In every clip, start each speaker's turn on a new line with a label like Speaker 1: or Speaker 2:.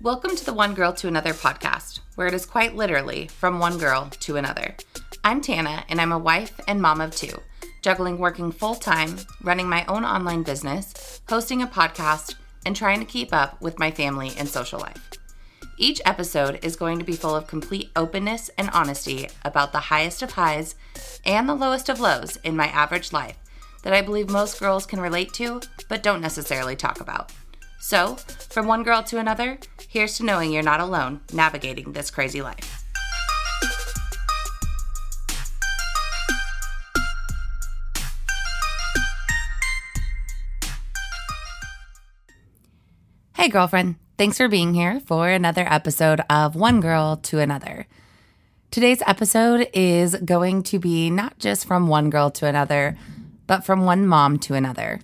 Speaker 1: Welcome to the One Girl to Another podcast, where it is quite literally from one girl to another. I'm Tana, and I'm a wife and mom of two, juggling working full time, running my own online business, hosting a podcast, and trying to keep up with my family and social life. Each episode is going to be full of complete openness and honesty about the highest of highs and the lowest of lows in my average life that I believe most girls can relate to, but don't necessarily talk about. So, from one girl to another, here's to knowing you're not alone navigating this crazy life. Hey, girlfriend. Thanks for being here for another episode of One Girl to Another. Today's episode is going to be not just from one girl to another, but from one mom to another.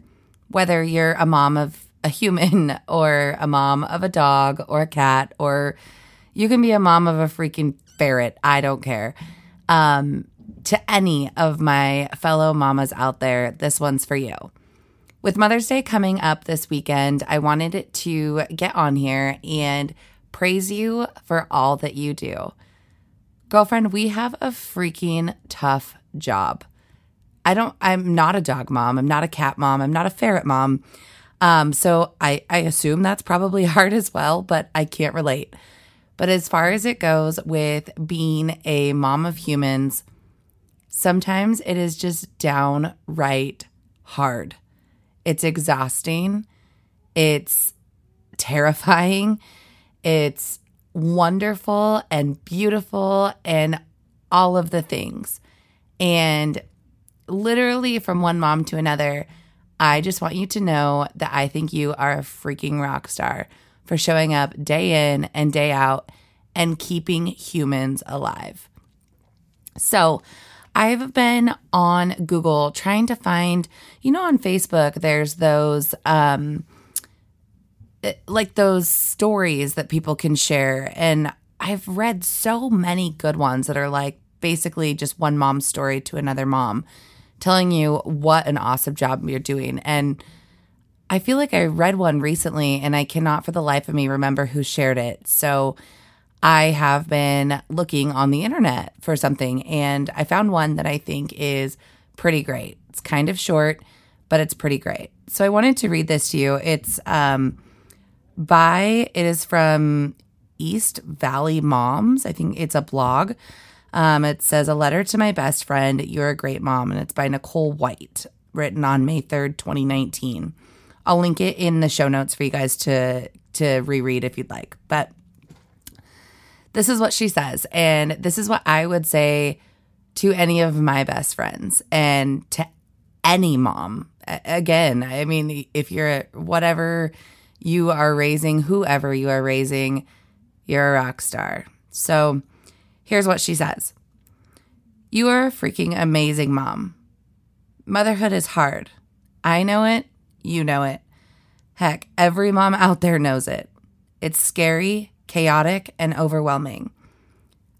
Speaker 1: Whether you're a mom of a human or a mom of a dog or a cat, or you can be a mom of a freaking ferret, I don't care. Um, to any of my fellow mamas out there, this one's for you. With Mother's Day coming up this weekend, I wanted to get on here and praise you for all that you do. Girlfriend, we have a freaking tough job. I don't, I'm not a dog mom. I'm not a cat mom. I'm not a ferret mom. Um, so I, I assume that's probably hard as well, but I can't relate. But as far as it goes with being a mom of humans, sometimes it is just downright hard. It's exhausting. It's terrifying. It's wonderful and beautiful and all of the things. And literally from one mom to another, I just want you to know that I think you are a freaking rock star for showing up day in and day out and keeping humans alive. So, I've been on Google trying to find, you know, on Facebook, there's those, um, like those stories that people can share. And I've read so many good ones that are like basically just one mom's story to another mom telling you what an awesome job you're doing. And I feel like I read one recently and I cannot for the life of me remember who shared it. So, I have been looking on the internet for something and I found one that I think is pretty great. It's kind of short, but it's pretty great. So I wanted to read this to you. It's um by it is from East Valley Moms. I think it's a blog. Um, it says a letter to my best friend, You're a great mom, and it's by Nicole White, written on May 3rd, 2019. I'll link it in the show notes for you guys to to reread if you'd like. But this is what she says. And this is what I would say to any of my best friends and to any mom. Again, I mean, if you're whatever you are raising, whoever you are raising, you're a rock star. So here's what she says You are a freaking amazing mom. Motherhood is hard. I know it. You know it. Heck, every mom out there knows it. It's scary chaotic, and overwhelming.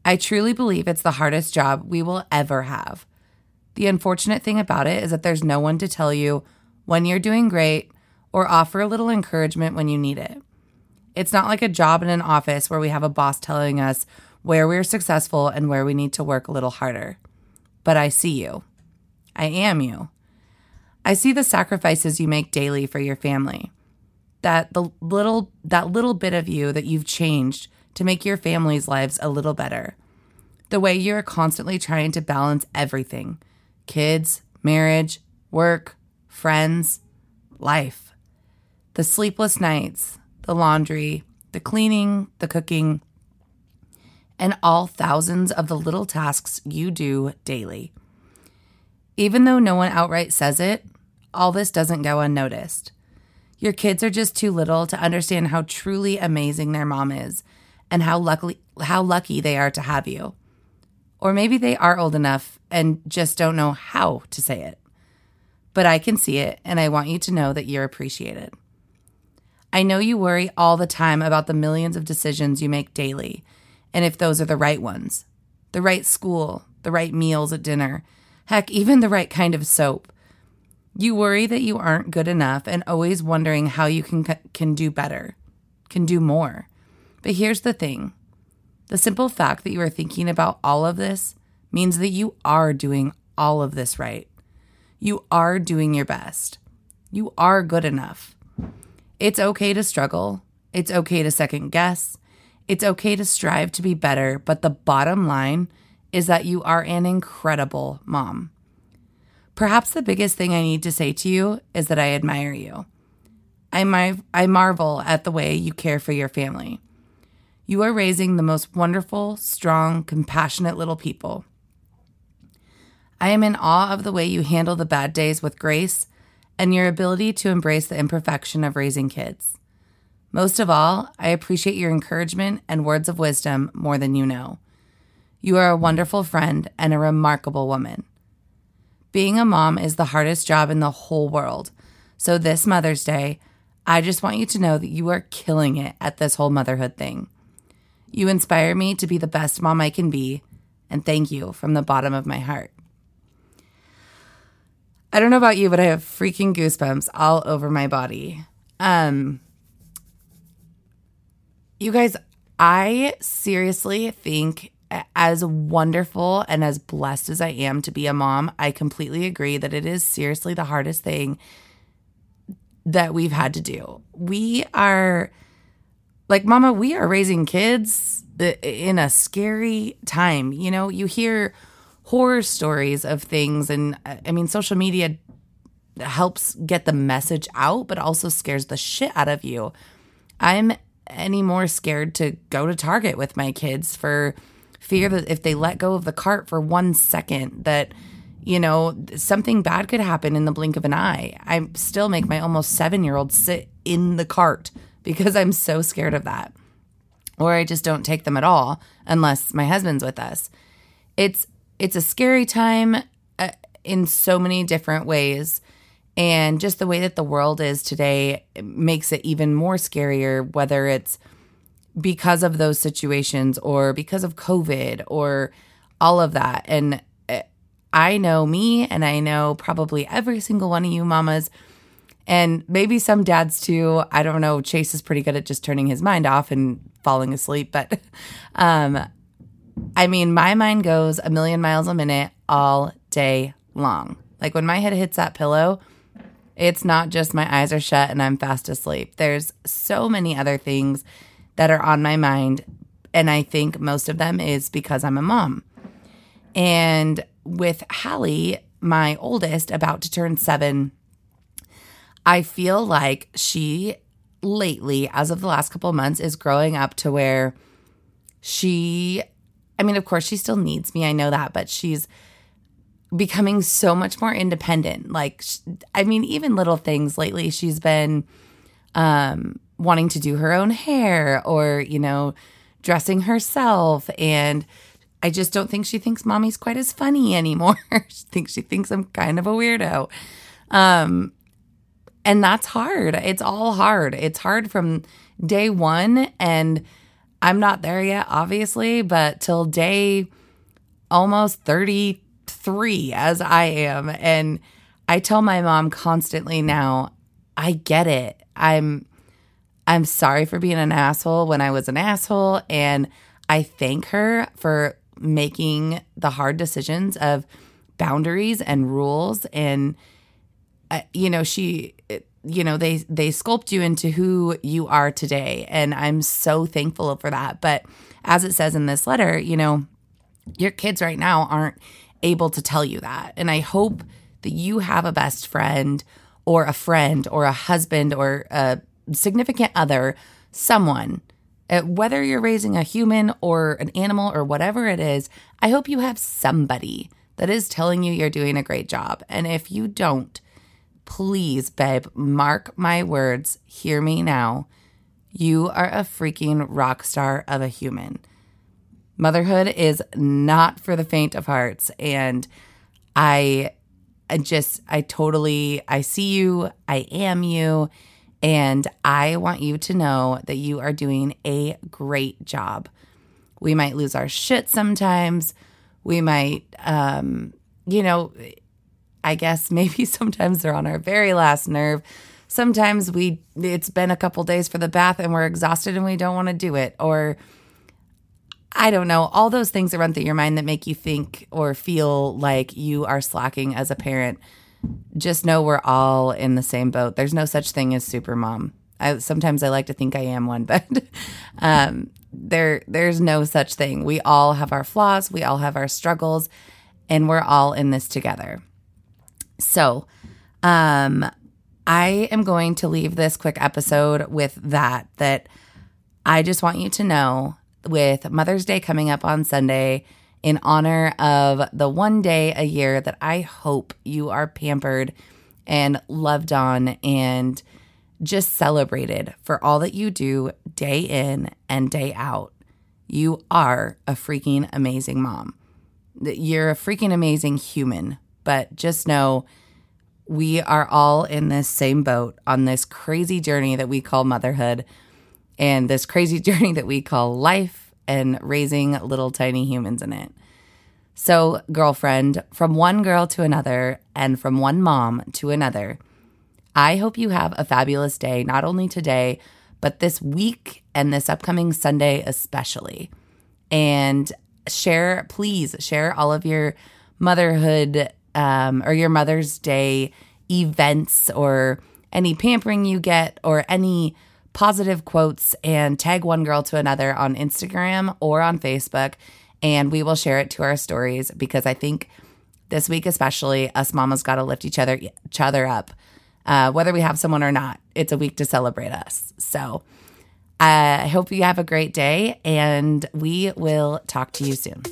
Speaker 1: I truly believe it's the hardest job we will ever have. The unfortunate thing about it is that there's no one to tell you when you're doing great or offer a little encouragement when you need it. It's not like a job in an office where we have a boss telling us where we're successful and where we need to work a little harder. But I see you. I am you. I see the sacrifices you make daily for your family that the little that little bit of you that you've changed to make your family's lives a little better. The way you're constantly trying to balance everything. Kids, marriage, work, friends, life. The sleepless nights, the laundry, the cleaning, the cooking, and all thousands of the little tasks you do daily. Even though no one outright says it, all this doesn't go unnoticed. Your kids are just too little to understand how truly amazing their mom is and how lucky how lucky they are to have you. Or maybe they are old enough and just don't know how to say it. But I can see it and I want you to know that you're appreciated. I know you worry all the time about the millions of decisions you make daily and if those are the right ones. The right school, the right meals at dinner, heck, even the right kind of soap. You worry that you aren't good enough and always wondering how you can can do better, can do more. But here's the thing the simple fact that you are thinking about all of this means that you are doing all of this right. You are doing your best. You are good enough. It's okay to struggle. It's okay to second guess. It's okay to strive to be better. But the bottom line is that you are an incredible mom. Perhaps the biggest thing I need to say to you is that I admire you. I, my, I marvel at the way you care for your family. You are raising the most wonderful, strong, compassionate little people. I am in awe of the way you handle the bad days with grace and your ability to embrace the imperfection of raising kids. Most of all, I appreciate your encouragement and words of wisdom more than you know. You are a wonderful friend and a remarkable woman. Being a mom is the hardest job in the whole world. So, this Mother's Day, I just want you to know that you are killing it at this whole motherhood thing. You inspire me to be the best mom I can be, and thank you from the bottom of my heart. I don't know about you, but I have freaking goosebumps all over my body. Um, you guys, I seriously think, as wonderful and as blessed as I am to be a mom, I completely agree that it is seriously the hardest thing that we've had to do. We are like, Mama, we are raising kids in a scary time. You know, you hear horror stories of things, and I mean, social media helps get the message out, but also scares the shit out of you. I'm any more scared to go to Target with my kids for fear that if they let go of the cart for one second, that you know, something bad could happen in the blink of an eye. I still make my almost seven year old sit in the cart because I'm so scared of that. Or I just don't take them at all unless my husband's with us. It's it's a scary time uh, in so many different ways. And just the way that the world is today makes it even more scarier, whether it's because of those situations or because of COVID or all of that. And uh, I know me, and I know probably every single one of you mamas and maybe some dads too. I don't know. Chase is pretty good at just turning his mind off and falling asleep. But um, I mean, my mind goes a million miles a minute all day long. Like when my head hits that pillow, it's not just my eyes are shut and I'm fast asleep. There's so many other things that are on my mind. And I think most of them is because I'm a mom. And with Hallie, my oldest, about to turn seven I feel like she lately, as of the last couple months, is growing up to where she, I mean, of course, she still needs me. I know that, but she's becoming so much more independent. Like, I mean, even little things lately, she's been um, wanting to do her own hair or, you know, dressing herself. And I just don't think she thinks mommy's quite as funny anymore. she thinks she thinks I'm kind of a weirdo. Um, and that's hard. It's all hard. It's hard from day one. And I'm not there yet, obviously, but till day almost 33 as I am. And I tell my mom constantly now, I get it. I'm I'm sorry for being an asshole when I was an asshole and I thank her for making the hard decisions of boundaries and rules and uh, you know she you know they they sculpt you into who you are today and i'm so thankful for that but as it says in this letter you know your kids right now aren't able to tell you that and i hope that you have a best friend or a friend or a husband or a significant other someone uh, whether you're raising a human or an animal or whatever it is i hope you have somebody that is telling you you're doing a great job and if you don't please, babe, mark my words, hear me now. You are a freaking rock star of a human. Motherhood is not for the faint of hearts. And I, I just, I totally, I see you, I am you. And I want you to know that you are doing a great job. We might lose our shit sometimes. We might, um, you know, I guess maybe sometimes they're on our very last nerve. sometimes we it's been a couple days for the bath and we're exhausted and we don't want to do it or I don't know, all those things that run through your mind that make you think or feel like you are slacking as a parent. Just know we're all in the same boat. There's no such thing as super mom. I, sometimes I like to think I am one, but um, there there's no such thing. We all have our flaws, we all have our struggles, and we're all in this together. So, um, I am going to leave this quick episode with that. That I just want you to know, with Mother's Day coming up on Sunday, in honor of the one day a year that I hope you are pampered and loved on and just celebrated for all that you do day in and day out. You are a freaking amazing mom. You're a freaking amazing human, but just know we are all in this same boat on this crazy journey that we call motherhood and this crazy journey that we call life and raising little tiny humans in it. So, girlfriend, from one girl to another and from one mom to another, I hope you have a fabulous day, not only today, but this week and this upcoming Sunday, especially. And share, please share all of your motherhood um, or your Mother's Day events or any pampering you get or any positive quotes and tag one girl to another on Instagram or on Facebook. And we will share it to our stories because I think this week, especially, us mamas got to lift each other, each other up uh, whether we have someone or not. It's a week to celebrate us. So I hope you have a great day, and we will talk to you soon.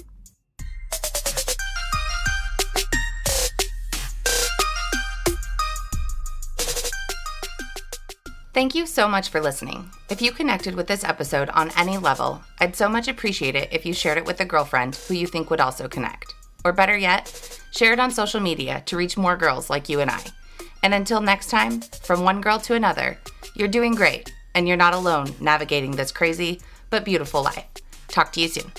Speaker 1: Thank you so much for listening. If you connected with this episode on any level, I'd so much appreciate it if you shared it with a girlfriend who you think would also connect. Or better yet, share it on social media to reach more girls like you and I. And until next time, from one girl to another, you're doing great and you're not alone navigating this crazy but beautiful life. Talk to you soon.